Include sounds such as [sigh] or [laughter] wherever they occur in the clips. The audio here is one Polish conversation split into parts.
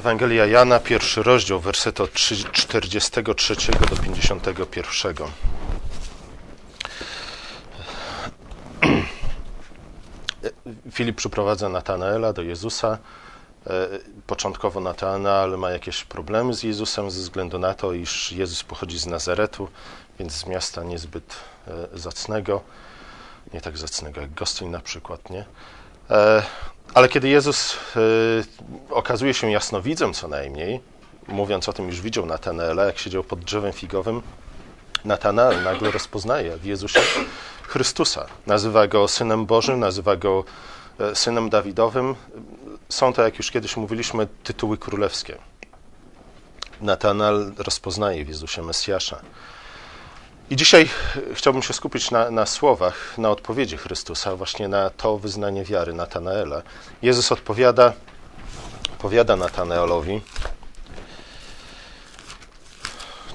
Ewangelia Jana, pierwszy rozdział, werset od 43 do 51. [clears throat] Filip przyprowadza Natanaela do Jezusa. E, początkowo Natanael ma jakieś problemy z Jezusem ze względu na to, iż Jezus pochodzi z Nazaretu, więc z miasta niezbyt e, zacnego, nie tak zacnego jak Gostyń na przykład, nie? E, ale kiedy Jezus okazuje się jasnowidzem co najmniej, mówiąc o tym, już widział Natanaela, jak siedział pod drzewem figowym, Natanael nagle rozpoznaje w Jezusie Chrystusa. Nazywa go Synem Bożym, nazywa go Synem Dawidowym. Są to, jak już kiedyś mówiliśmy, tytuły królewskie. Natanael rozpoznaje w Jezusie Mesjasza. I dzisiaj chciałbym się skupić na, na, słowach, na odpowiedzi Chrystusa, właśnie na to wyznanie wiary Natanaela. Jezus odpowiada, powiada Natanaelowi,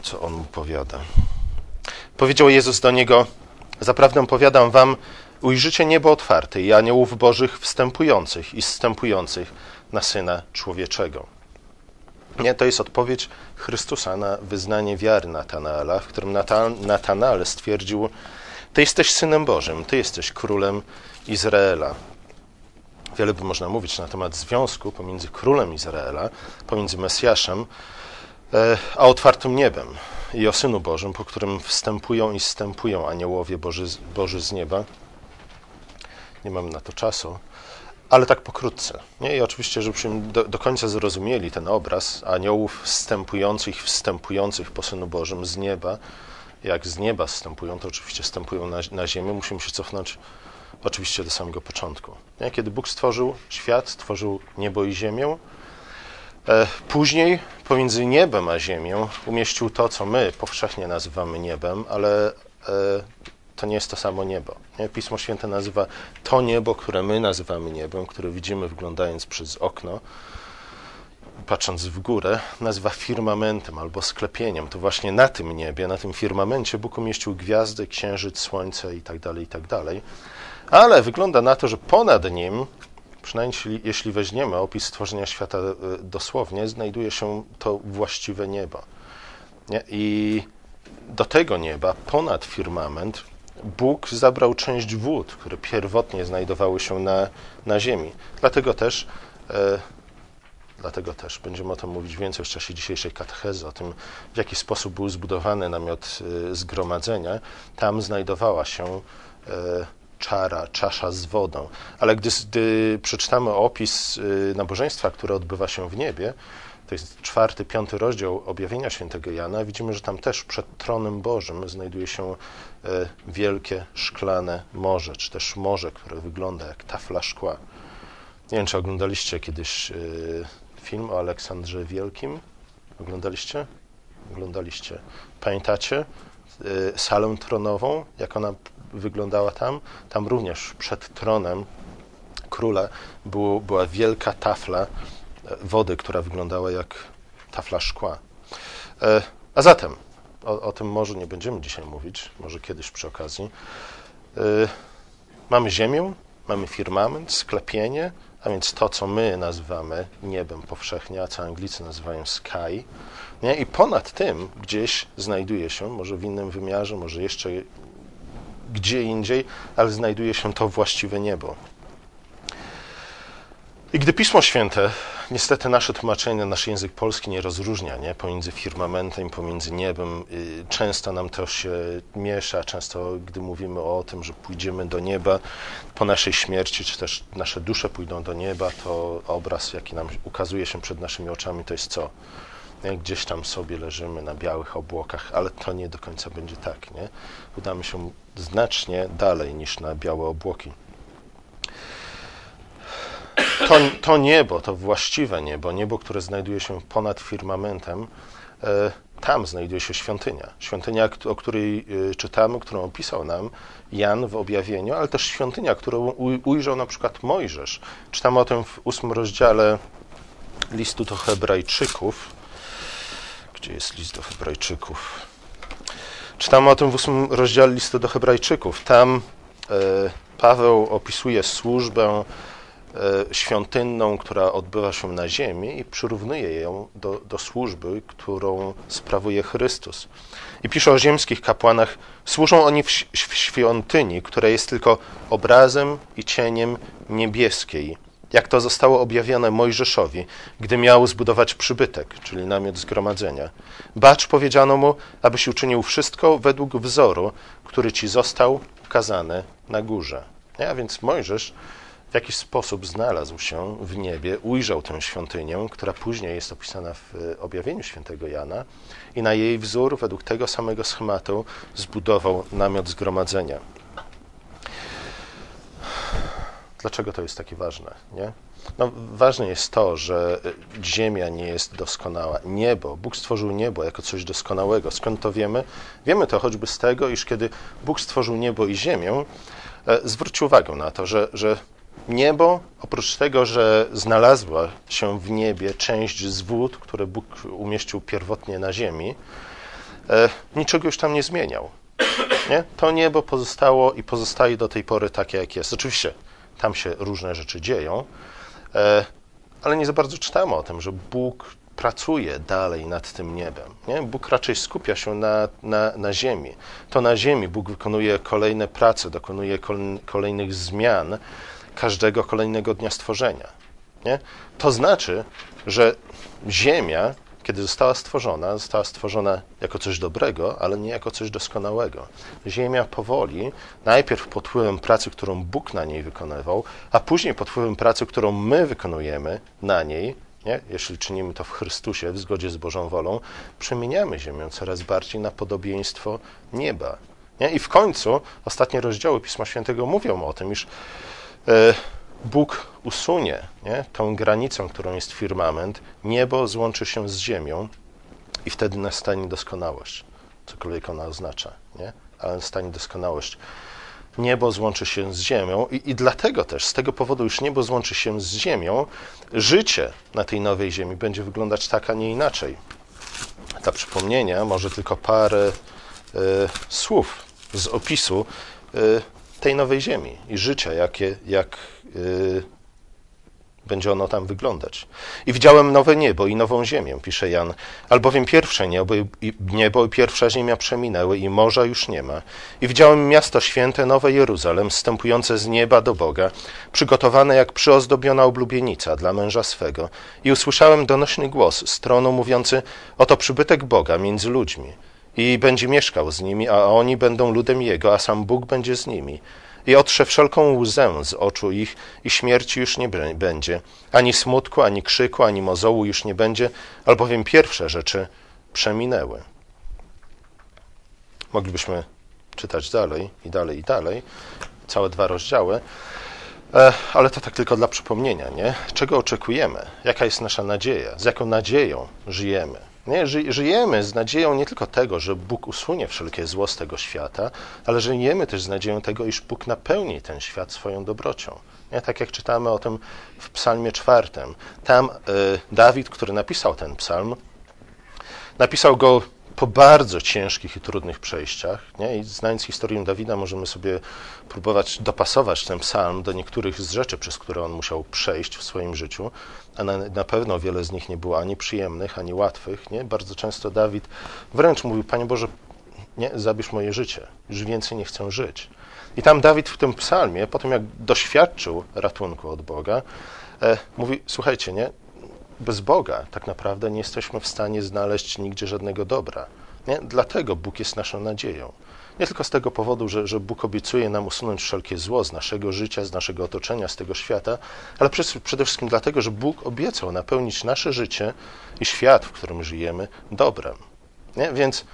co on mu powiada. Powiedział Jezus do niego: Zaprawdę powiadam wam, ujrzycie niebo otwarte i aniołów bożych wstępujących i zstępujących na Syna Człowieczego. Nie, to jest odpowiedź Chrystusa na wyznanie wiary Natanaela, w którym Natanael stwierdził: Ty jesteś synem Bożym, ty jesteś królem Izraela. Wiele by można mówić na temat związku pomiędzy królem Izraela, pomiędzy Mesjaszem, e, a otwartym niebem i o Synu Bożym, po którym wstępują i zstępują aniołowie Boży, Boży z nieba. Nie mam na to czasu ale tak pokrótce. Nie? I oczywiście, żebyśmy do, do, końca zrozumieli ten obraz aniołów wstępujących, wstępujących po Synu Bożym z nieba, jak z nieba wstępują, to oczywiście wstępują na, na ziemię, musimy się cofnąć oczywiście do samego początku. Nie? Kiedy Bóg stworzył świat, stworzył niebo i ziemię, e, później pomiędzy niebem a ziemią umieścił to, co my powszechnie nazywamy niebem, ale e, to nie jest to samo niebo. Nie? Pismo Święte nazywa to niebo, które my nazywamy niebem, które widzimy wglądając przez okno, patrząc w górę, nazywa firmamentem albo sklepieniem. To właśnie na tym niebie, na tym firmamencie Bóg umieścił gwiazdy, księżyc, słońce itd., tak itd. Tak Ale wygląda na to, że ponad nim, przynajmniej jeśli weźmiemy opis stworzenia świata e, dosłownie, znajduje się to właściwe niebo. Nie? I do tego nieba, ponad firmament, Bóg zabrał część wód, które pierwotnie znajdowały się na, na ziemi. Dlatego też, e, dlatego też będziemy o tym mówić więcej w czasie dzisiejszej katechezy, o tym, w jaki sposób był zbudowany namiot e, zgromadzenia. Tam znajdowała się e, czara, czasza z wodą. Ale gdy, gdy przeczytamy opis e, nabożeństwa, które odbywa się w niebie, to jest czwarty, piąty rozdział objawienia świętego Jana, widzimy, że tam też przed tronem Bożym znajduje się wielkie szklane morze, czy też morze, które wygląda jak tafla szkła. Nie wiem, czy oglądaliście kiedyś e, film o Aleksandrze Wielkim? Oglądaliście? Oglądaliście. Pamiętacie e, salę tronową, jak ona wyglądała tam? Tam również przed tronem króla było, była wielka tafla wody, która wyglądała jak tafla szkła. E, a zatem, o, o tym może nie będziemy dzisiaj mówić, może kiedyś przy okazji. E, mamy ziemię, mamy firmament, sklepienie, a więc to, co my nazywamy niebem powszechnie, a co Anglicy nazywają sky. Nie? I ponad tym gdzieś znajduje się, może w innym wymiarze, może jeszcze gdzie indziej, ale znajduje się to właściwe niebo. I gdy Pismo Święte, niestety nasze tłumaczenie, nasz język polski nie rozróżnia nie? pomiędzy firmamentem, pomiędzy niebem, y, często nam to się miesza, często gdy mówimy o tym, że pójdziemy do nieba po naszej śmierci, czy też nasze dusze pójdą do nieba, to obraz, jaki nam ukazuje się przed naszymi oczami, to jest co? Gdzieś tam sobie leżymy na białych obłokach, ale to nie do końca będzie tak. Nie? Udamy się znacznie dalej niż na białe obłoki to, to niebo, to właściwe niebo, niebo, które znajduje się ponad firmamentem, e, tam znajduje się świątynia. Świątynia, o której e, czytamy, którą opisał nam Jan w objawieniu, ale też świątynia, którą ujrzał na przykład Mojżesz. Czytamy o tym w ósmym rozdziale listu do Hebrajczyków. Gdzie jest list do Hebrajczyków? Czytamy o tym w ósmym rozdziale listu do Hebrajczyków. Tam e, Paweł opisuje służbę świątynną, która odbywa się na ziemi i przyrównuje ją do, do służby, którą sprawuje Chrystus. I pisze o ziemskich kapłanach, służą oni w, w świątyni, która jest tylko obrazem i cieniem niebieskiej, jak to zostało objawione Mojżeszowi, gdy miał zbudować przybytek, czyli namiot zgromadzenia. Bacz powiedziano mu, abyś uczynił wszystko według wzoru, który ci został ukazany na górze. A więc Mojżesz jakiś sposób znalazł się w niebie, ujrzał tę świątynię, która później jest opisana w objawieniu świętego Jana i na jej wzór, według tego samego schematu, zbudował namiot zgromadzenia. Dlaczego to jest takie ważne? Nie? No, ważne jest to, że Ziemia nie jest doskonała. Niebo, Bóg stworzył niebo jako coś doskonałego. Skąd to wiemy? Wiemy to choćby z tego, iż kiedy Bóg stworzył niebo i Ziemię, e, zwróć uwagę na to, że, że niebo, oprócz tego, że znalazła się w niebie część z wód, które Bóg umieścił pierwotnie na ziemi, e, niczego już tam nie zmieniał. Nie? To niebo pozostało i pozostaje do tej pory takie, jak jest. Oczywiście tam się różne rzeczy dzieją, e, ale nie za bardzo czytamy o tym, że Bóg pracuje dalej nad tym niebem. Nie? Bóg raczej skupia się na, na, na ziemi. To na ziemi Bóg wykonuje kolejne prace, dokonuje kolejnych zmian każdego kolejnego dnia stworzenia. Nie? To znaczy, że ziemia kiedy została stworzona, została stworzona jako coś dobrego, ale nie jako coś doskonałego. Ziemia powoli, najpierw pod wpływem pracy, którą Bóg na niej wykonywał, a później pod wpływem pracy, którą my wykonujemy na niej, nie? jeśli czynimy to w Chrystusie, w zgodzie z Bożą wolą, przemieniamy Ziemię coraz bardziej na podobieństwo nieba. Nie? I w końcu ostatnie rozdziały Pisma Świętego mówią o tym, iż Bóg usunie nie, tą granicą, którą jest firmament, niebo złączy się z ziemią i wtedy nastanie doskonałość, cokolwiek ona oznacza, nie? ale nastanie doskonałość. Niebo złączy się z ziemią i, i dlatego też, z tego powodu, już niebo złączy się z ziemią, życie na tej nowej ziemi będzie wyglądać tak, a nie inaczej. Dla przypomnienia może tylko parę y, słów z opisu y, tej nowej ziemi i życia, jakie, jak yy, będzie ono tam wyglądać. I widziałem nowe niebo i nową ziemię, pisze Jan, albowiem pierwsze niebo i, niebo i pierwsza ziemia przeminęły i morza już nie ma. I widziałem miasto święte, nowe Jeruzalem, wstępujące z nieba do Boga, przygotowane jak przyozdobiona oblubienica dla męża swego. I usłyszałem donośny głos z tronu mówiący, oto przybytek Boga między ludźmi i będzie mieszkał z nimi, a oni będą ludem Jego, a sam Bóg będzie z nimi. I otrze wszelką łzę z oczu ich i śmierci już nie będzie, ani smutku, ani krzyku, ani mozołu już nie będzie, albowiem pierwsze rzeczy przeminęły. Moglibyśmy czytać dalej i dalej i dalej, całe dwa rozdziały, e, ale to tak tylko dla przypomnienia, nie? Czego oczekujemy? Jaka jest nasza nadzieja? Z jaką nadzieją żyjemy? Nie? Żyjemy z nadzieją nie tylko tego, że Bóg usunie wszelkie zło z tego świata, ale żyjemy też z nadzieją tego, iż Bóg napełni ten świat swoją dobrocią. Nie? Tak jak czytamy o tym w Psalmie czwartym. Tam y, Dawid, który napisał ten psalm, napisał go po bardzo ciężkich i trudnych przejściach. Nie? I znając historię Dawida, możemy sobie próbować dopasować ten psalm do niektórych z rzeczy, przez które on musiał przejść w swoim życiu, a na, na pewno wiele z nich nie było ani przyjemnych, ani łatwych. Nie? Bardzo często Dawid wręcz mówił: Panie Boże, nie, zabierz moje życie, już więcej nie chcę żyć. I tam Dawid w tym psalmie, po tym jak doświadczył ratunku od Boga, e, mówi: Słuchajcie, nie, bez Boga tak naprawdę nie jesteśmy w stanie znaleźć nigdzie żadnego dobra. Nie? Dlatego Bóg jest naszą nadzieją. Nie tylko z tego powodu, że, że Bóg obiecuje nam usunąć wszelkie zło z naszego życia, z naszego otoczenia, z tego świata, ale przede wszystkim dlatego, że Bóg obiecał napełnić nasze życie i świat, w którym żyjemy, dobrem. Nie? Więc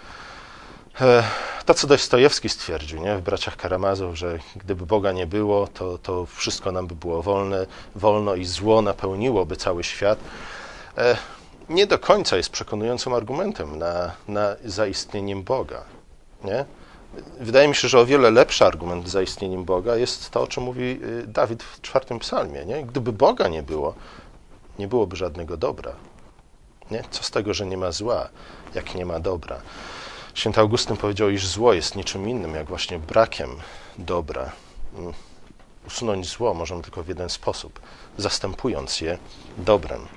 to, co Dostojewski stwierdził nie? w Braciach Karamazów, że gdyby Boga nie było, to, to wszystko nam by było wolne, wolno i zło napełniłoby cały świat, e, nie do końca jest przekonującym argumentem na, na zaistnieniem Boga. Nie? Wydaje mi się, że o wiele lepszy argument za istnieniem Boga jest to, o czym mówi y, Dawid w czwartym psalmie. Nie? Gdyby Boga nie było, nie byłoby żadnego dobra. Nie? Co z tego, że nie ma zła, jak nie ma dobra? Święty Augustyn powiedział, iż zło jest niczym innym, jak właśnie brakiem dobra. Mm. usunąć zło możemy tylko w jeden sposób zastępując je dobrem.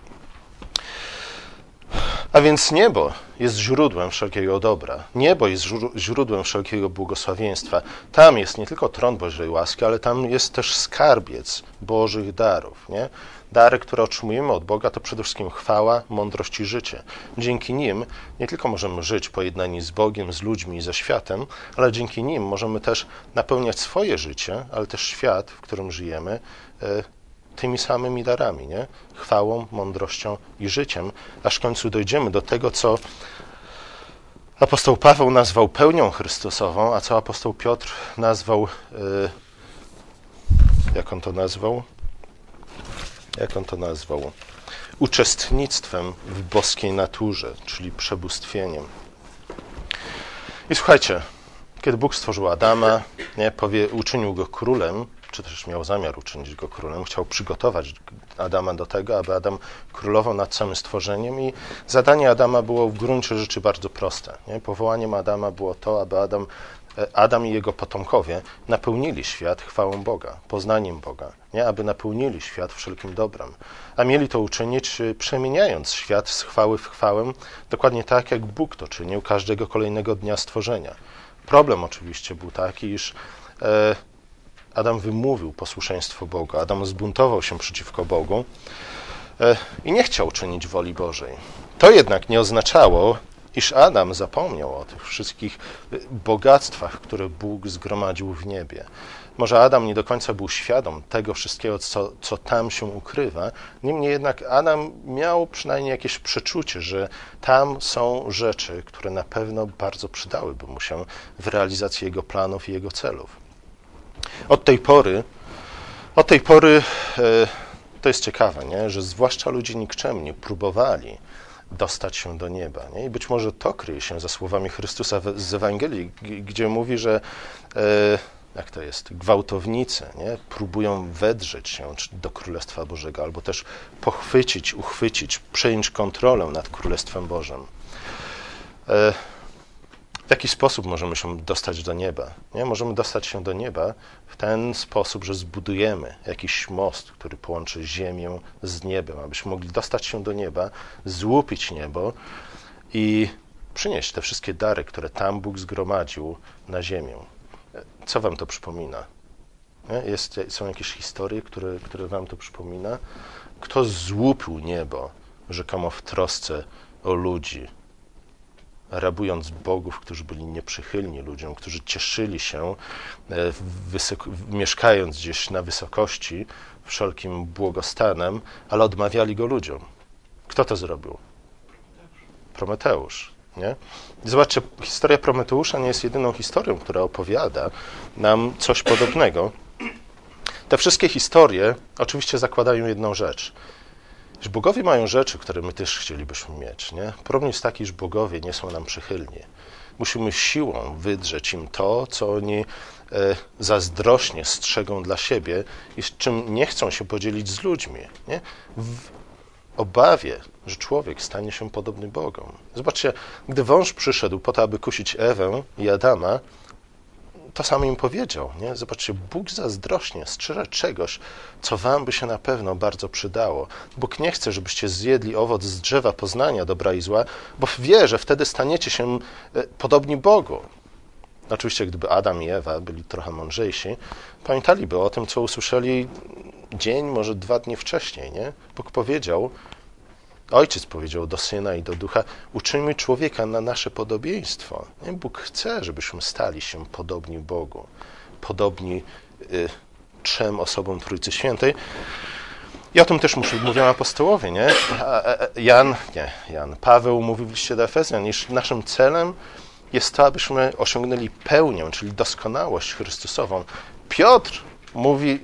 A więc niebo jest źródłem wszelkiego dobra. Niebo jest źródłem wszelkiego błogosławieństwa. Tam jest nie tylko tron Bożej łaski, ale tam jest też skarbiec Bożych darów. Nie? Dary, które otrzymujemy od Boga, to przede wszystkim chwała, mądrość i życie. Dzięki nim nie tylko możemy żyć pojednani z Bogiem, z ludźmi i ze światem, ale dzięki nim możemy też napełniać swoje życie, ale też świat, w którym żyjemy, e, tymi samymi darami, nie? chwałą, mądrością i życiem, aż w końcu dojdziemy do tego, co apostoł Paweł nazwał pełnią Chrystusową, a co apostoł Piotr nazwał, yy, jak on to nazwał? Jak on to nazwał? Uczestnictwem w boskiej naturze, czyli przebóstwieniem. I słuchajcie, kiedy Bóg stworzył Adama, nie, powie, uczynił go królem, czy też miał zamiar uczynić go królem, chciał przygotować Adama do tego, aby Adam królował nad całym stworzeniem i zadanie Adama było w gruncie rzeczy bardzo proste. Nie? Powołaniem Adama było to, aby Adam, Adam i jego potomkowie napełnili świat chwałą Boga, poznaniem Boga, nie? aby napełnili świat wszelkim dobrem. A mieli to uczynić e, przemieniając świat z chwały w chwałę, dokładnie tak jak Bóg to czynił każdego kolejnego dnia stworzenia. Problem oczywiście był taki, iż e, Adam wymówił posłuszeństwo Boga, Adam zbuntował się przeciwko Bogu e, i nie chciał czynić woli Bożej. To jednak nie oznaczało, iż Adam zapomniał o tych wszystkich e, bogactwach, które Bóg zgromadził w niebie. Może Adam nie do końca był świadom tego wszystkiego, co, co tam się ukrywa, niemniej jednak Adam miał przynajmniej jakieś przeczucie, że tam są rzeczy, które na pewno bardzo przydałyby mu się w realizacji jego planów i jego celów. Od tej pory, od tej pory e, to jest ciekawe, nie? że zwłaszcza ludzie nikczemni próbowali dostać się do nieba. Nie? I być może to kryje się za słowami Chrystusa z Ewangelii, gdzie mówi, że e, jak to jest, gwałtownicy nie? próbują wedrzeć się do Królestwa Bożego, albo też pochwycić, uchwycić, przejąć kontrolę nad Królestwem Bożym. E, w jaki sposób możemy się dostać do nieba? Nie? Możemy dostać się do nieba w ten sposób, że zbudujemy jakiś most, który połączy ziemię z niebem, abyśmy mogli dostać się do nieba, złupić niebo i przynieść te wszystkie dary, które tam Bóg zgromadził na ziemię. Co wam to przypomina? Jest, są jakieś historie, które, które wam to przypomina? Kto złupił niebo, rzekomo w trosce o ludzi, rabując bogów, którzy byli nieprzychylni ludziom, którzy cieszyli się, e, mieszkając gdzieś na wysokości, wszelkim błogostanem, ale odmawiali go ludziom. Kto to zrobił? Prometeusz. Nie? Zobaczcie, historia Prometeusza nie jest jedyną historią, która opowiada nam coś podobnego. Te wszystkie historie oczywiście zakładają jedną rzecz – że bogowie mają rzeczy, które my też chcielibyśmy mieć. Nie? Problem jest taki, że bogowie nie są nam przychylni. Musimy siłą wydrzeć im to, co oni e, zazdrośnie strzegą dla siebie i z czym nie chcą się podzielić z ludźmi. Nie? W obawie, że człowiek stanie się podobny Bogom. Zobaczcie, gdy wąż przyszedł po to, aby kusić Ewę i Adama, to samo im powiedział. Nie? Zobaczcie, Bóg zazdrośnie strzeże czegoś, co wam by się na pewno bardzo przydało. Bóg nie chce, żebyście zjedli owoc z drzewa poznania dobra i zła, bo wie, że wtedy staniecie się e, podobni Bogu. Oczywiście, gdyby Adam i Ewa byli trochę mądrzejsi, pamiętaliby o tym, co usłyszeli dzień, może dwa dni wcześniej. Nie? Bóg powiedział, Ojciec powiedział do Syna i do Ducha: Uczyńmy człowieka na nasze podobieństwo. Bóg chce, żebyśmy stali się podobni Bogu, podobni y, trzem osobom Trójcy Świętej. I o tym też mówią apostołowie, nie? Jan, nie, Jan, Paweł mówił w liście do Efezjan, iż naszym celem jest to, abyśmy osiągnęli pełnię, czyli doskonałość Chrystusową. Piotr mówi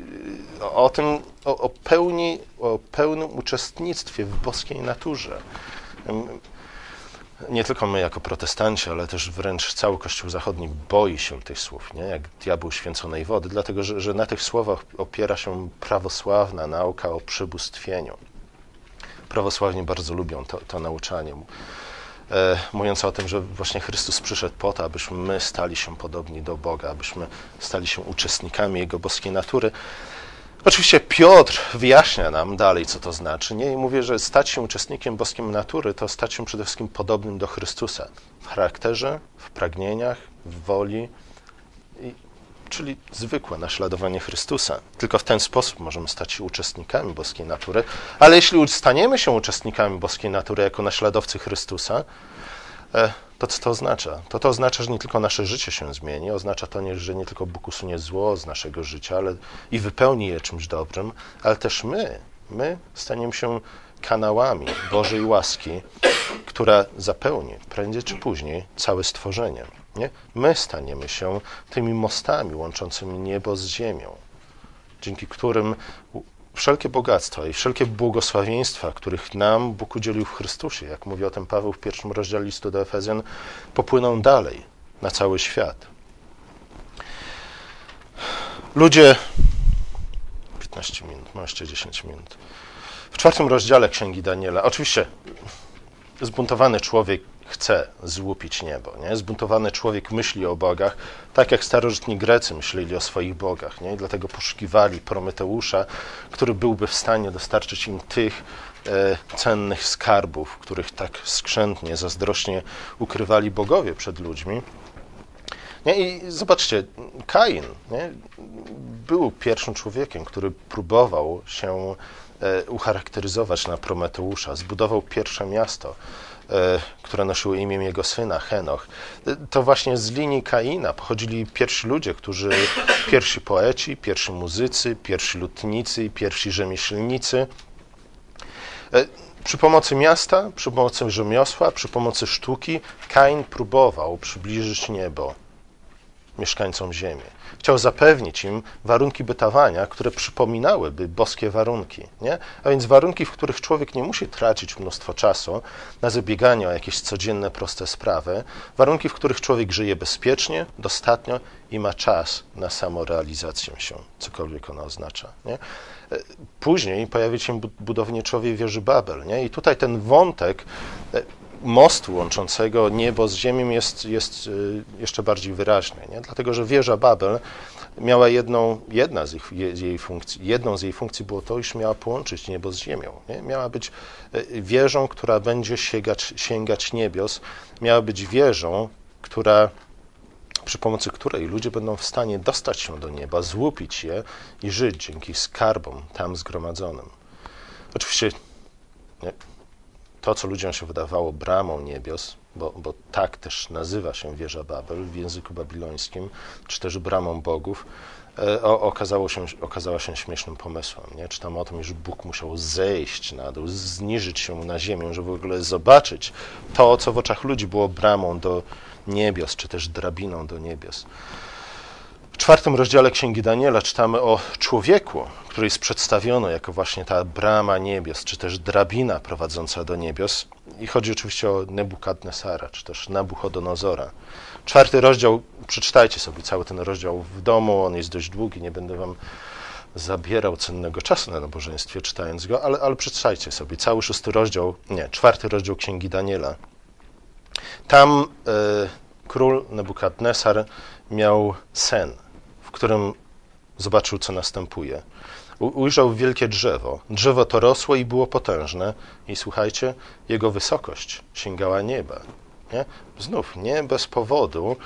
o tym, o, o, pełni, o pełnym uczestnictwie w boskiej naturze. Nie tylko my jako protestanci, ale też wręcz cały Kościół Zachodni boi się tych słów, nie? jak diabeł święconej wody, dlatego że, że na tych słowach opiera się prawosławna nauka o przybóstwieniu. Prawosławni bardzo lubią to, to nauczanie e, mówiąc o tym, że właśnie Chrystus przyszedł po to, abyśmy my stali się podobni do Boga, abyśmy stali się uczestnikami Jego boskiej natury. Oczywiście Piotr wyjaśnia nam dalej, co to znaczy. Nie? I mówię, że stać się uczestnikiem boskim natury to stać się przede wszystkim podobnym do Chrystusa w charakterze, w pragnieniach, w woli, i, czyli zwykłe naśladowanie Chrystusa. Tylko w ten sposób możemy stać się uczestnikami boskiej natury. Ale jeśli staniemy się uczestnikami boskiej natury jako naśladowcy Chrystusa, e, to co to oznacza? To to oznacza, że nie tylko nasze życie się zmieni, oznacza to, nie, że nie tylko Bóg usunie zło z naszego życia ale i wypełni je czymś dobrym, ale też my, my staniemy się kanałami Bożej łaski, która zapełni prędzej czy później całe stworzenie. Nie? My staniemy się tymi mostami łączącymi niebo z ziemią, dzięki którym wszelkie bogactwa i wszelkie błogosławieństwa, których nam Bóg udzielił w Chrystusie, jak mówi o tym Paweł w pierwszym rozdziale listu do Efezjan, popłyną dalej na cały świat. Ludzie, 15 minut, ma jeszcze 10 minut. W czwartym rozdziale Księgi Daniela, oczywiście zbuntowany człowiek chce złupić niebo. Nie? Zbuntowany człowiek myśli o bogach, tak jak starożytni Grecy myśleli o swoich bogach. Nie? I dlatego poszukiwali Prometeusza, który byłby w stanie dostarczyć im tych e, cennych skarbów, których tak skrzętnie, zazdrośnie ukrywali bogowie przed ludźmi. Nie? I zobaczcie, Kain nie? był pierwszym człowiekiem, który próbował się e, ucharakteryzować na Prometeusza, zbudował pierwsze miasto które nosiło imię jego syna, Henoch. E, to właśnie z linii Kaina pochodzili pierwsi ludzie, którzy, pierwsi poeci, pierwsi muzycy, pierwsi lutnicy, pierwsi rzemieślnicy. E, przy pomocy miasta, przy pomocy rzemiosła, przy pomocy sztuki Kain próbował przybliżyć niebo mieszkańcom ziemi. Chciał zapewnić im warunki bytowania, które przypominałyby boskie warunki. Nie? A więc warunki, w których człowiek nie musi tracić mnóstwo czasu na zabieganie o jakieś codzienne, proste sprawy. Warunki, w których człowiek żyje bezpiecznie, dostatnio i ma czas na samorealizację się, cokolwiek ona oznacza. Nie? E, później pojawi się budowniczowie wieży Babel. Nie? I tutaj ten wątek e, mostu łączącego niebo z ziemią jest, jest y, jeszcze bardziej wyraźny, nie? dlatego że wieża Babel miała jedną, jedna z ich, jej funkcji, jedną z jej funkcji było to, iż miała połączyć niebo z ziemią. Nie? Miała być y, wieżą, która będzie sięgać, sięgać niebios, miała być wieżą, która przy pomocy której ludzie będą w stanie dostać się do nieba, złupić je i żyć dzięki skarbom tam zgromadzonym. Oczywiście nie, to, co ludziom się wydawało bramą niebios, bo, bo tak też nazywa się wieża Babel w języku babilońskim, czy też bramą bogów, e, okazało się, okazała się śmiesznym pomysłem. Nie? Czytam o tym, że Bóg musiał zejść na dół, zniżyć się na ziemię, żeby w ogóle zobaczyć to, co w oczach ludzi było bramą do niebios, czy też drabiną do niebios czwartym rozdziale Księgi Daniela czytamy o człowieku, który jest przedstawiony jako właśnie ta brama niebios, czy też drabina prowadząca do niebios. I chodzi oczywiście o Nebukadnesara, czy też Nabuchodonozora. Czwarty rozdział, przeczytajcie sobie cały ten rozdział w domu, on jest dość długi, nie będę wam zabierał cennego czasu na nabożeństwie czytając go, ale, ale przeczytajcie sobie cały szósty rozdział, nie, czwarty rozdział Księgi Daniela. Tam y, król Nebukadnesar miał sen w którym zobaczył, co następuje. ujrzał wielkie drzewo. Drzewo to rosło i było potężne, i słuchajcie, jego wysokość sięgała nieba. Nie? Znów, nie bez powodu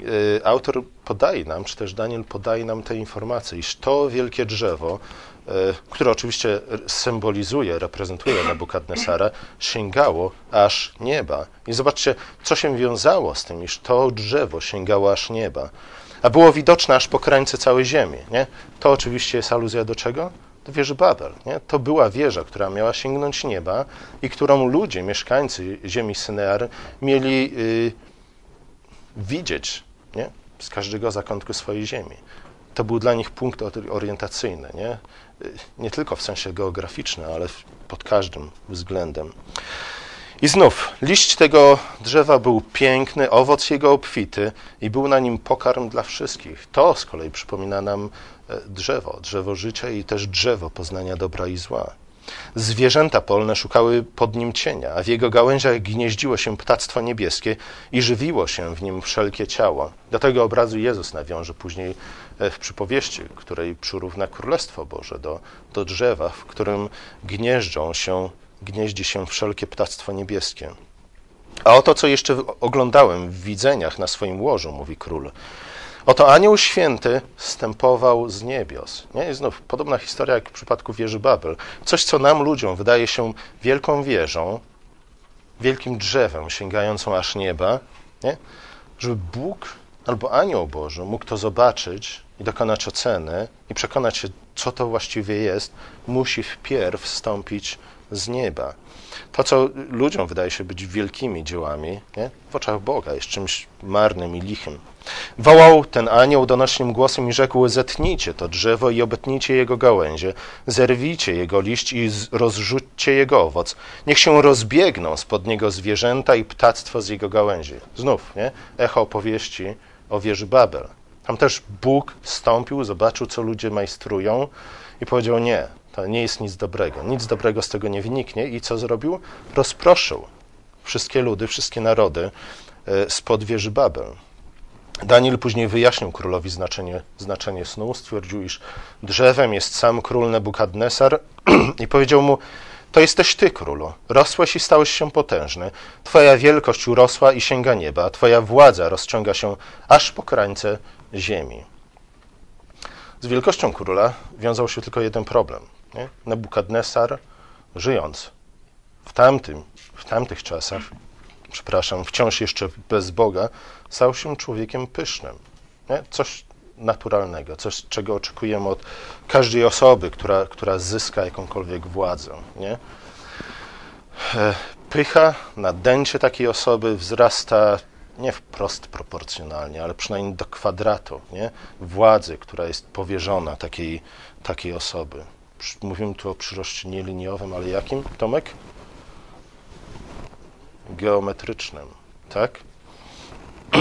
y, autor podaje nam, czy też Daniel podaje nam te informacje, iż to wielkie drzewo, y, które oczywiście symbolizuje, reprezentuje Nebukadnesara, sięgało aż nieba. I zobaczcie, co się wiązało z tym, iż to drzewo sięgało aż nieba a było widoczne aż po krańce całej ziemi. Nie? To oczywiście jest aluzja do czego? Do wieży Babel. Nie? To była wieża, która miała sięgnąć nieba i którą ludzie, mieszkańcy ziemi Synear mieli y, widzieć nie? z każdego zakątku swojej ziemi. To był dla nich punkt orientacyjny, nie? Y, nie tylko w sensie geograficznym, ale pod każdym względem. I znów, liść tego drzewa był piękny, owoc jego obfity i był na nim pokarm dla wszystkich. To z kolei przypomina nam e, drzewo, drzewo życia i też drzewo poznania dobra i zła. Zwierzęta polne szukały pod nim cienia, a w jego gałęziach gnieździło się ptactwo niebieskie i żywiło się w nim wszelkie ciało. Do tego obrazu Jezus nawiąże później e, w przypowieści, której przyrówna Królestwo Boże do, do drzewa, w którym gnieżdżą się, gnieździ się wszelkie ptactwo niebieskie. A oto, co jeszcze oglądałem w widzeniach na swoim łożu, mówi król. Oto anioł święty stępował z niebios. Nie? I znów podobna historia jak w przypadku wieży Babel. Coś, co nam ludziom wydaje się wielką wieżą, wielkim drzewem sięgającą aż nieba, nie? żeby Bóg albo anioł Boży mógł to zobaczyć i dokonać oceny i przekonać się, co to właściwie jest, musi wpierw wstąpić z nieba. To, co ludziom wydaje się być wielkimi dziełami, nie? w oczach Boga jest czymś marnym i lichym. Wołał ten anioł donośnym głosem i rzekł: Zetnijcie to drzewo i obetnijcie jego gałęzie, zerwijcie jego liść i rozrzućcie jego owoc. Niech się rozbiegną spod niego zwierzęta i ptactwo z jego gałęzi. Znów, nie? Echo opowieści o wieży Babel. Tam też Bóg stąpił, zobaczył, co ludzie majstrują i powiedział: Nie, to nie jest nic dobrego. Nic dobrego z tego nie wyniknie. I co zrobił? Rozproszył wszystkie ludy, wszystkie narody e, spod wieży Babel. Daniel później wyjaśnił królowi znaczenie, znaczenie snu, stwierdził, iż drzewem jest sam król Nebukadnesar [clears throat] i powiedział mu, to jesteś ty, królu. Rosłeś i stałeś się potężny. Twoja wielkość urosła i sięga nieba, twoja władza rozciąga się aż po krańce ziemi. Z wielkością króla wiązał się tylko jeden problem. Nie? Nebukadnesar, żyjąc w tamtym, w tamtych czasach, przepraszam, wciąż jeszcze bez Boga, stał się człowiekiem pysznym. Nie? Coś naturalnego, coś, czego oczekujemy od każdej osoby, która, która zyska jakąkolwiek władzę. Nie? E, pycha, nadęcie takiej osoby wzrasta nie wprost proporcjonalnie, ale przynajmniej do kwadratu nie? władzy, która jest powierzona takiej, takiej osoby. Mówimy tu o przyroście nieliniowym, ale jakim, Tomek? Geometrycznym, tak? [clears throat]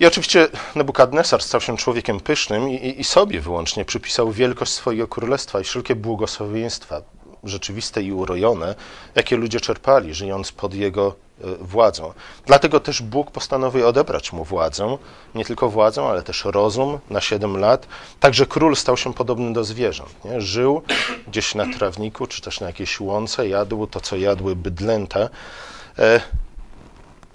I oczywiście Nebukadnesar stał się człowiekiem pysznym i, i, sobie wyłącznie przypisał wielkość swojego królestwa i wszelkie błogosławieństwa rzeczywiste i urojone, jakie ludzie czerpali, żyjąc pod jego władzą. Dlatego też Bóg postanowił odebrać mu władzę, nie tylko władzę, ale też rozum na siedem lat. Także król stał się podobny do zwierząt. Nie? Żył gdzieś na trawniku, czy też na jakiejś łące, jadł to, co jadły bydlęta. E,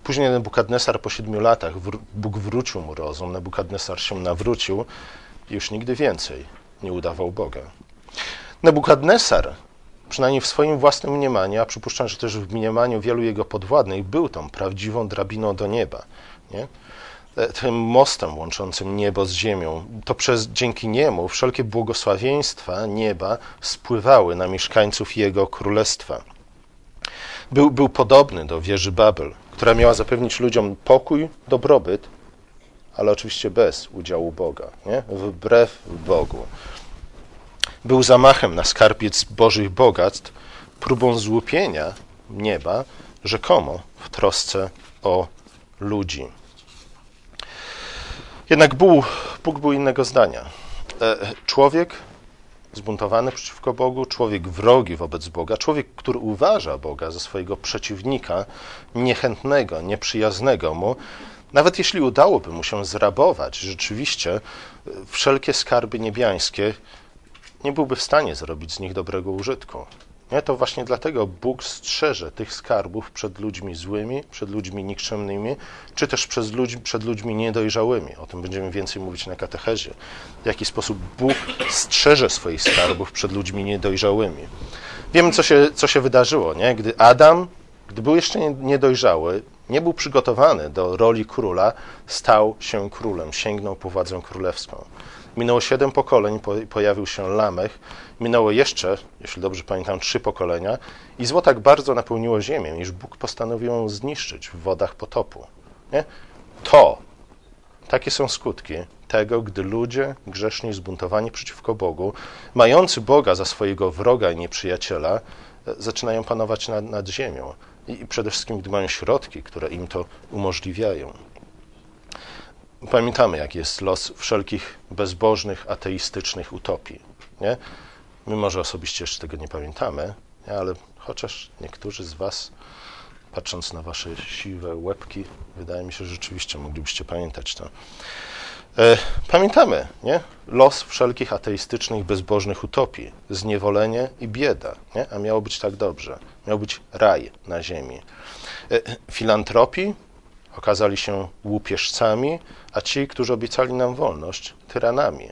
później Nebukadnesar po siedmiu latach, Bóg wrócił mu rozum, Nebukadnesar się nawrócił i już nigdy więcej nie udawał Boga. Nebukadnesar przynajmniej w swoim własnym mniemaniu, a przypuszczam, że też w mniemaniu wielu jego podwładnych, był tą prawdziwą drabiną do nieba. Nie? E, tym mostem łączącym niebo z ziemią. To przez, dzięki niemu wszelkie błogosławieństwa nieba spływały na mieszkańców jego królestwa. Był, był podobny do wieży Babel, która miała zapewnić ludziom pokój, dobrobyt, ale oczywiście bez udziału Boga, nie? wbrew Bogu był zamachem na skarbiec Bożych bogactw, próbą złupienia nieba, rzekomo w trosce o ludzi. Jednak Bóg, Bóg był innego zdania. E, człowiek zbuntowany przeciwko Bogu, człowiek wrogi wobec Boga, człowiek, który uważa Boga za swojego przeciwnika, niechętnego, nieprzyjaznego mu, nawet jeśli udałoby mu się zrabować rzeczywiście wszelkie skarby niebiańskie, nie byłby w stanie zrobić z nich dobrego użytku. Nie, to właśnie dlatego Bóg strzeże tych skarbów przed ludźmi złymi, przed ludźmi nikczemnymi, czy też przed ludźmi, przed ludźmi niedojrzałymi. O tym będziemy więcej mówić na katechezie. W jaki sposób Bóg strzeże swoich skarbów przed ludźmi niedojrzałymi. Wiemy, co się, co się wydarzyło, nie? Gdy Adam, gdy był jeszcze niedojrzały, nie był przygotowany do roli króla, stał się królem, sięgnął po władzę królewską. Minęło siedem pokoleń, pojawił się Lamech. Minęło jeszcze, jeśli dobrze pamiętam, trzy pokolenia i zło tak bardzo napełniło ziemię, iż Bóg postanowił ją zniszczyć w wodach potopu. Nie? To, takie są skutki tego, gdy ludzie grzeszni, zbuntowani przeciwko Bogu, mający Boga za swojego wroga i nieprzyjaciela, e, zaczynają panować nad, nad ziemią. I przede wszystkim, gdy mają środki, które im to umożliwiają. Pamiętamy, jaki jest los wszelkich bezbożnych, ateistycznych utopii. Nie? My może osobiście jeszcze tego nie pamiętamy, ale chociaż niektórzy z Was, patrząc na Wasze siwe łebki, wydaje mi się, że rzeczywiście moglibyście pamiętać to. E, pamiętamy, nie? Los wszelkich ateistycznych, bezbożnych utopii, zniewolenie i bieda, nie? A miało być tak dobrze. Miał być raj na ziemi. E, filantropii okazali się łupieżcami, a ci, którzy obiecali nam wolność, tyranami.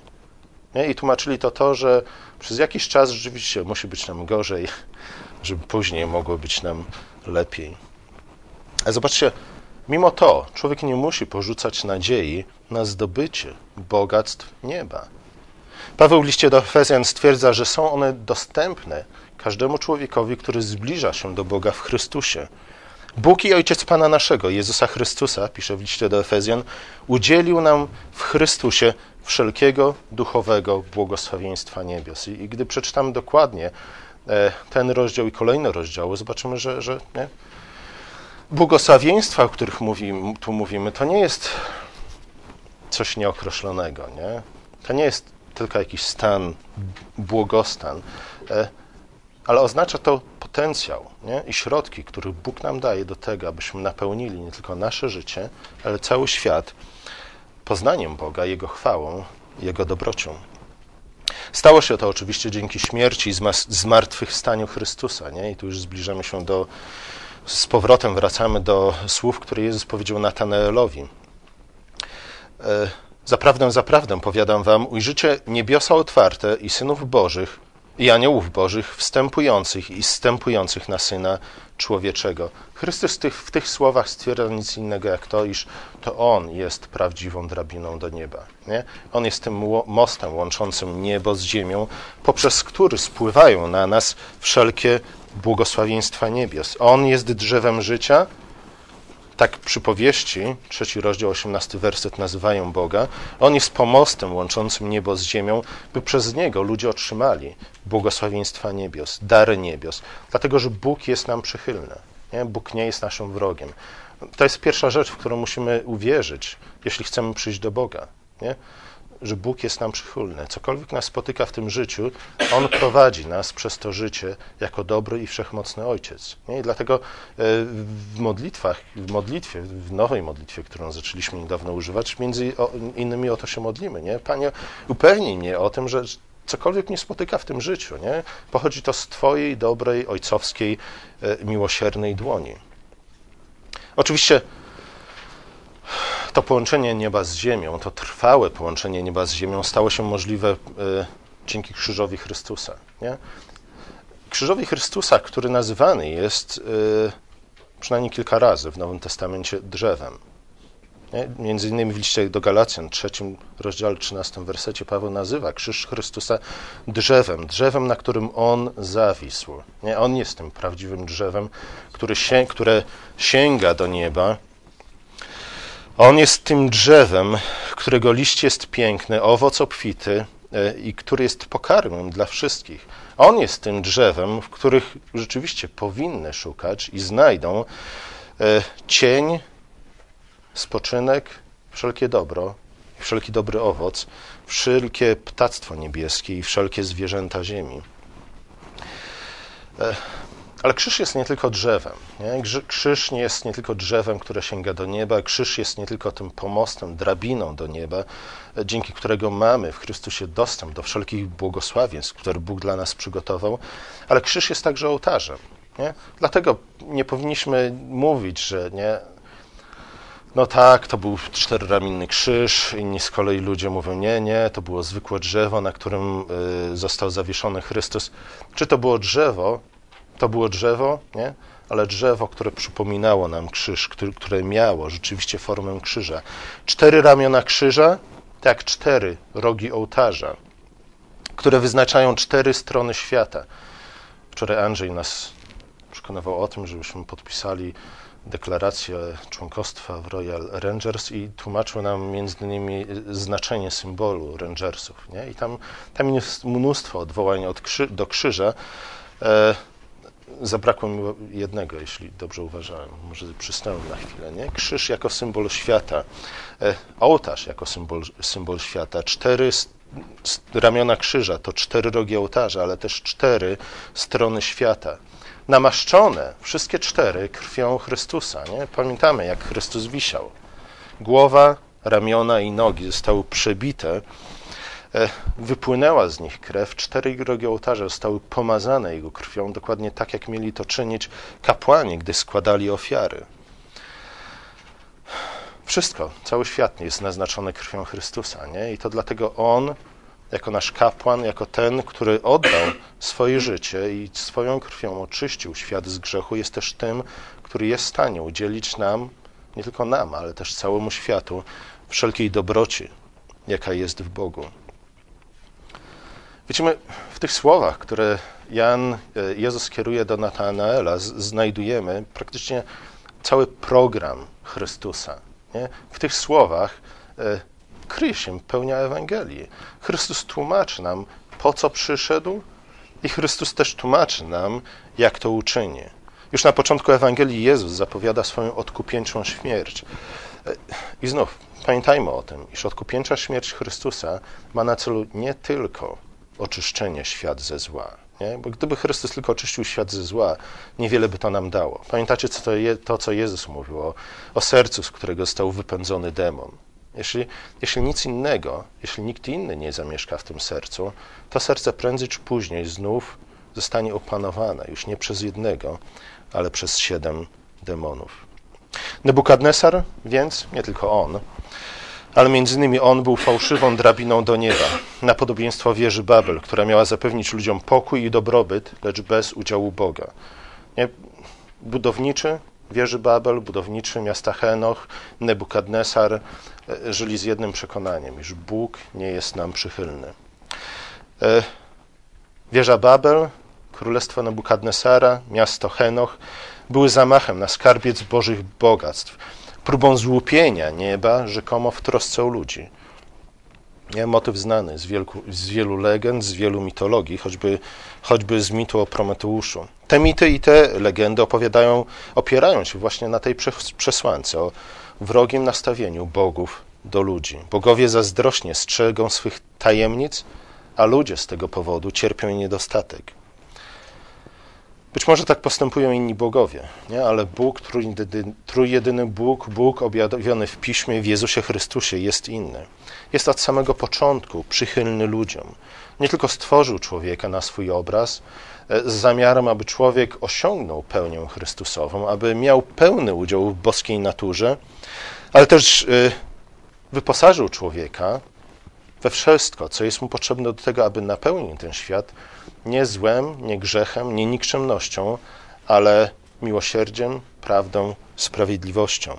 Nie? I tłumaczyli to to, że przez jakiś czas rzeczywiście musi być nam gorzej, [laughs] żeby później mogło być nam lepiej. A zobaczcie, mimo to człowiek nie musi porzucać nadziei na zdobycie bogactw nieba. Paweł w liście do Efezjan stwierdza, że są one dostępne każdemu człowiekowi, który zbliża się do Boga w Chrystusie. Bóg i Ojciec Pana naszego, Jezusa Chrystusa, pisze w liście do Efezjan, udzielił nam w Chrystusie wszelkiego duchowego błogosławieństwa niebios. I, gdy przeczytamy dokładnie e, ten rozdział i kolejne rozdziały, zobaczymy, że, że nie? błogosławieństwa, o których tu mówimy, to nie jest coś nieokreślonego. Nie? To nie jest tylko jakiś stan, błogostan, e, ale oznacza to potencjał nie? i środki, które Bóg nam daje do tego, abyśmy napełnili nie tylko nasze życie, ale cały świat poznaniem Boga, Jego chwałą, Jego dobrocią. Stało się to oczywiście dzięki śmierci i zmartwychwstaniu Chrystusa. Nie? I tu już zbliżamy się do, z powrotem wracamy do słów, które Jezus powiedział Natanaelowi. E, zaprawdę, zaprawdę, powiadam wam, ujrzycie niebiosa otwarte i synów bożych i aniołów bożych wstępujących i zstępujących na Syna Człowieczego. Chrystus tych, w tych słowach stwierdza nic innego jak to, iż to On jest prawdziwą drabiną do nieba. Nie? On jest tym mostem łączącym niebo z ziemią, poprzez który spływają na nas wszelkie błogosławieństwa niebios. On jest drzewem życia, tak przypowieści, trzeci rozdział, osiemnasty werset nazywają Boga. On jest pomostem łączącym niebo z ziemią, by przez niego ludzie otrzymali błogosławieństwa niebios, dary niebios, dlatego że Bóg jest nam przychylny. Nie? Bóg nie jest naszym wrogiem. To jest pierwsza rzecz, w którą musimy uwierzyć, jeśli chcemy przyjść do Boga. Nie? Że Bóg jest nam przychylny. Cokolwiek nas spotyka w tym życiu, On prowadzi nas przez to życie jako dobry i wszechmocny Ojciec. Nie? I dlatego e, w modlitwach, w modlitwie, w nowej modlitwie, którą zaczęliśmy niedawno używać, między innymi o to się modlimy. Nie? Panie, upewnij mnie o tym, że cokolwiek mnie spotyka w tym życiu, nie? pochodzi to z Twojej dobrej, ojcowskiej, e, miłosiernej dłoni. Oczywiście to połączenie nieba z ziemią, to trwałe połączenie nieba z ziemią stało się możliwe y, dzięki krzyżowi Chrystusa. Nie? Krzyżowi Chrystusa, który nazywany jest y, przynajmniej kilka razy w Nowym Testamencie drzewem. Nie? Między innymi w liście do Galacjan, trzecim rozdziale, 13 wersecie, Paweł nazywa krzyż Chrystusa drzewem, drzewem, na którym On zawisł. Nie? On jest tym prawdziwym drzewem, który się, które sięga do nieba on jest tym drzewem, którego liść jest piękny, owoc obfity e, i który jest pokarmem dla wszystkich. On jest tym drzewem, w których rzeczywiście powinny szukać i znajdą e, cień, spoczynek, wszelkie dobro, wszelki dobry owoc, wszelkie ptactwo niebieskie i wszelkie zwierzęta ziemi. Ale krzyż jest nie tylko drzewem. Nie? Krzyż nie jest nie tylko drzewem, które sięga do nieba, krzyż jest nie tylko tym pomostem, drabiną do nieba, dzięki którego mamy w Chrystusie dostęp do wszelkich błogosławieństw, które Bóg dla nas przygotował, ale krzyż jest także ołtarzem. Nie? Dlatego nie powinniśmy mówić, że nie, no tak, to był czteroramienny krzyż, inni z kolei ludzie mówią, nie, nie, to było zwykłe drzewo, na którym y, został zawieszony Chrystus. Czy to było drzewo, to było drzewo, nie? ale drzewo, które przypominało nam krzyż, które miało rzeczywiście formę krzyża. Cztery ramiona krzyża, tak cztery rogi ołtarza, które wyznaczają cztery strony świata. Wczoraj Andrzej nas przekonywał o tym, żebyśmy podpisali deklarację członkostwa w Royal Rangers i tłumaczył nam między innymi znaczenie symbolu Rangersów. Nie? I tam, tam jest mnóstwo odwołań od krzy do krzyża. E, zabrakło mi jednego, jeśli dobrze uważałem. Może przystałem na chwilę. Nie? Krzyż jako symbol świata, e, ołtarz jako symbol, symbol świata, cztery ramiona krzyża to cztery rogi ołtarza, ale też cztery strony świata. Namaszczone wszystkie cztery krwią Chrystusa. Nie? Pamiętamy, jak Chrystus wisiał. Głowa, ramiona i nogi zostały przebite wypłynęła z nich krew, cztery rogi ołtarza zostały pomazane jego krwią, dokładnie tak, jak mieli to czynić kapłani, gdy składali ofiary. Wszystko, cały świat jest naznaczony krwią Chrystusa, nie? I to dlatego On, jako nasz kapłan, jako ten, który oddał swoje życie i swoją krwią oczyścił świat z grzechu, jest też tym, który jest w stanie udzielić nam, nie tylko nam, ale też całemu światu, wszelkiej dobroci, jaka jest w Bogu. Wiecie, my w tych słowach, które Jan, e, Jezus kieruje do Natanaela, znajdujemy praktycznie cały program Chrystusa. Nie? W tych słowach e, kryje się pełnia Ewangelii. Chrystus tłumaczy nam, po co przyszedł, i Chrystus też tłumaczy nam, jak to uczyni. Już na początku Ewangelii Jezus zapowiada swoją odkupieńczą śmierć. E, I znów pamiętajmy o tym, iż odkupieńcza śmierć Chrystusa ma na celu nie tylko oczyszczenie świat ze zła. Nie? Bo gdyby Chrystus tylko oczyścił świat ze zła, niewiele by to nam dało. Pamiętacie co to, je, to co Jezus mówił o, o sercu, z którego został wypędzony demon. Jeśli, jeśli nic innego, jeśli nikt inny nie zamieszka w tym sercu, to serce prędzej czy później znów zostanie opanowane, już nie przez jednego, ale przez siedem demonów. Nebukadnesar więc, nie tylko on, ale między innymi on był fałszywą drabiną do nieba, na podobieństwo wieży Babel, która miała zapewnić ludziom pokój i dobrobyt, lecz bez udziału Boga. Nie? Budowniczy wieży Babel, budowniczy miasta Henoch, Nebukadnesar e, żyli z jednym przekonaniem, iż Bóg nie jest nam przychylny. E, wieża Babel, królestwo Nebukadnesara, miasto Henoch były zamachem na skarbiec bożych bogactw próbą złupienia nieba, rzekomo w trosce o ludzi. Nie? Motyw znany z, wielku, z wielu legend, z wielu mitologii, choćby, choćby z mitu o Prometeuszu. Te mity i te legendy opowiadają, opierają się właśnie na tej przesłance o wrogim nastawieniu bogów do ludzi. Bogowie zazdrośnie strzegą swych tajemnic, a ludzie z tego powodu cierpią niedostatek. Być może tak postępują inni bogowie, nie? ale Bóg, trójjedyny Bóg, Bóg objawiony w Piśmie, w Jezusie Chrystusie jest inny. Jest od samego początku przychylny ludziom. Nie tylko stworzył człowieka na swój obraz, e, z zamiarem, aby człowiek osiągnął pełnię Chrystusową, aby miał pełny udział w boskiej naturze, ale też e, wyposażył człowieka we wszystko, co jest mu potrzebne do tego, aby napełnić ten świat nie złem, nie grzechem, nie nikczemnością, ale miłosierdziem, prawdą, sprawiedliwością.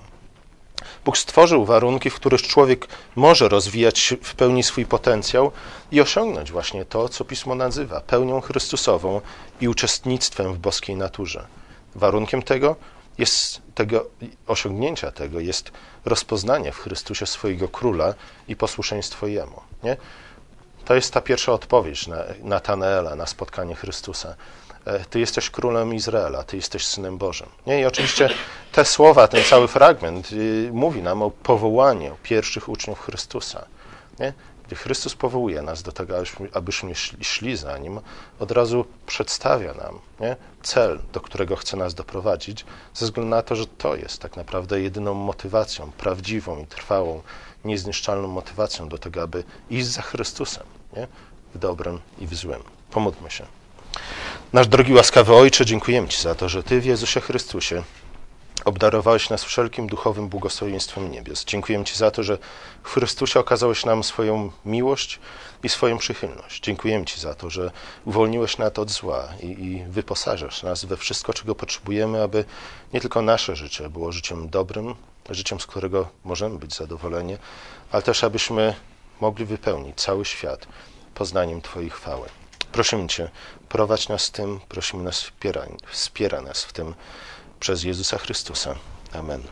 Bóg stworzył warunki, w których człowiek może rozwijać w pełni swój potencjał i osiągnąć właśnie to, co Pismo nazywa pełnią Chrystusową i uczestnictwem w boskiej naturze. Warunkiem tego jest tego osiągnięcia tego jest rozpoznanie w Chrystusie swojego króla i posłuszeństwo jemu. Nie? To jest ta pierwsza odpowiedź na Natanaela na spotkanie Chrystusa. E, ty jesteś królem Izraela, ty jesteś synem Bożym. Nie? I oczywiście te słowa, ten cały fragment y, mówi nam o powołaniu pierwszych uczniów Chrystusa. Nie? Gdy Chrystus powołuje nas do tego, abyśmy, abyśmy szli za Nim, od razu przedstawia nam nie? cel, do którego chce nas doprowadzić, ze względu na to, że to jest tak naprawdę jedyną motywacją, prawdziwą i trwałą, niezniszczalną motywacją do tego, aby iść za Chrystusem, nie? w dobrym i w złym. Pomódlmy się. Nasz drogi łaskawy Ojcze, dziękujemy Ci za to, że Ty w Jezusie Chrystusie obdarowałeś nas wszelkim duchowym błogosławieństwem niebios. Dziękujemy Ci za to, że w Chrystusie okazałeś nam swoją miłość i swoją przychylność. Dziękujemy Ci za to, że uwolniłeś nas od zła i, i wyposażasz nas we wszystko, czego potrzebujemy, aby nie tylko nasze życie było życiem dobrym, życiem, z którego możemy być zadowoleni, ale też abyśmy mogli wypełnić cały świat poznaniem Twojej chwały. Prosimy Cię, prowadź nas w tym, prosimy nas, wspiera, wspiera nas w tym przez Jezusa Chrystusa. Amen.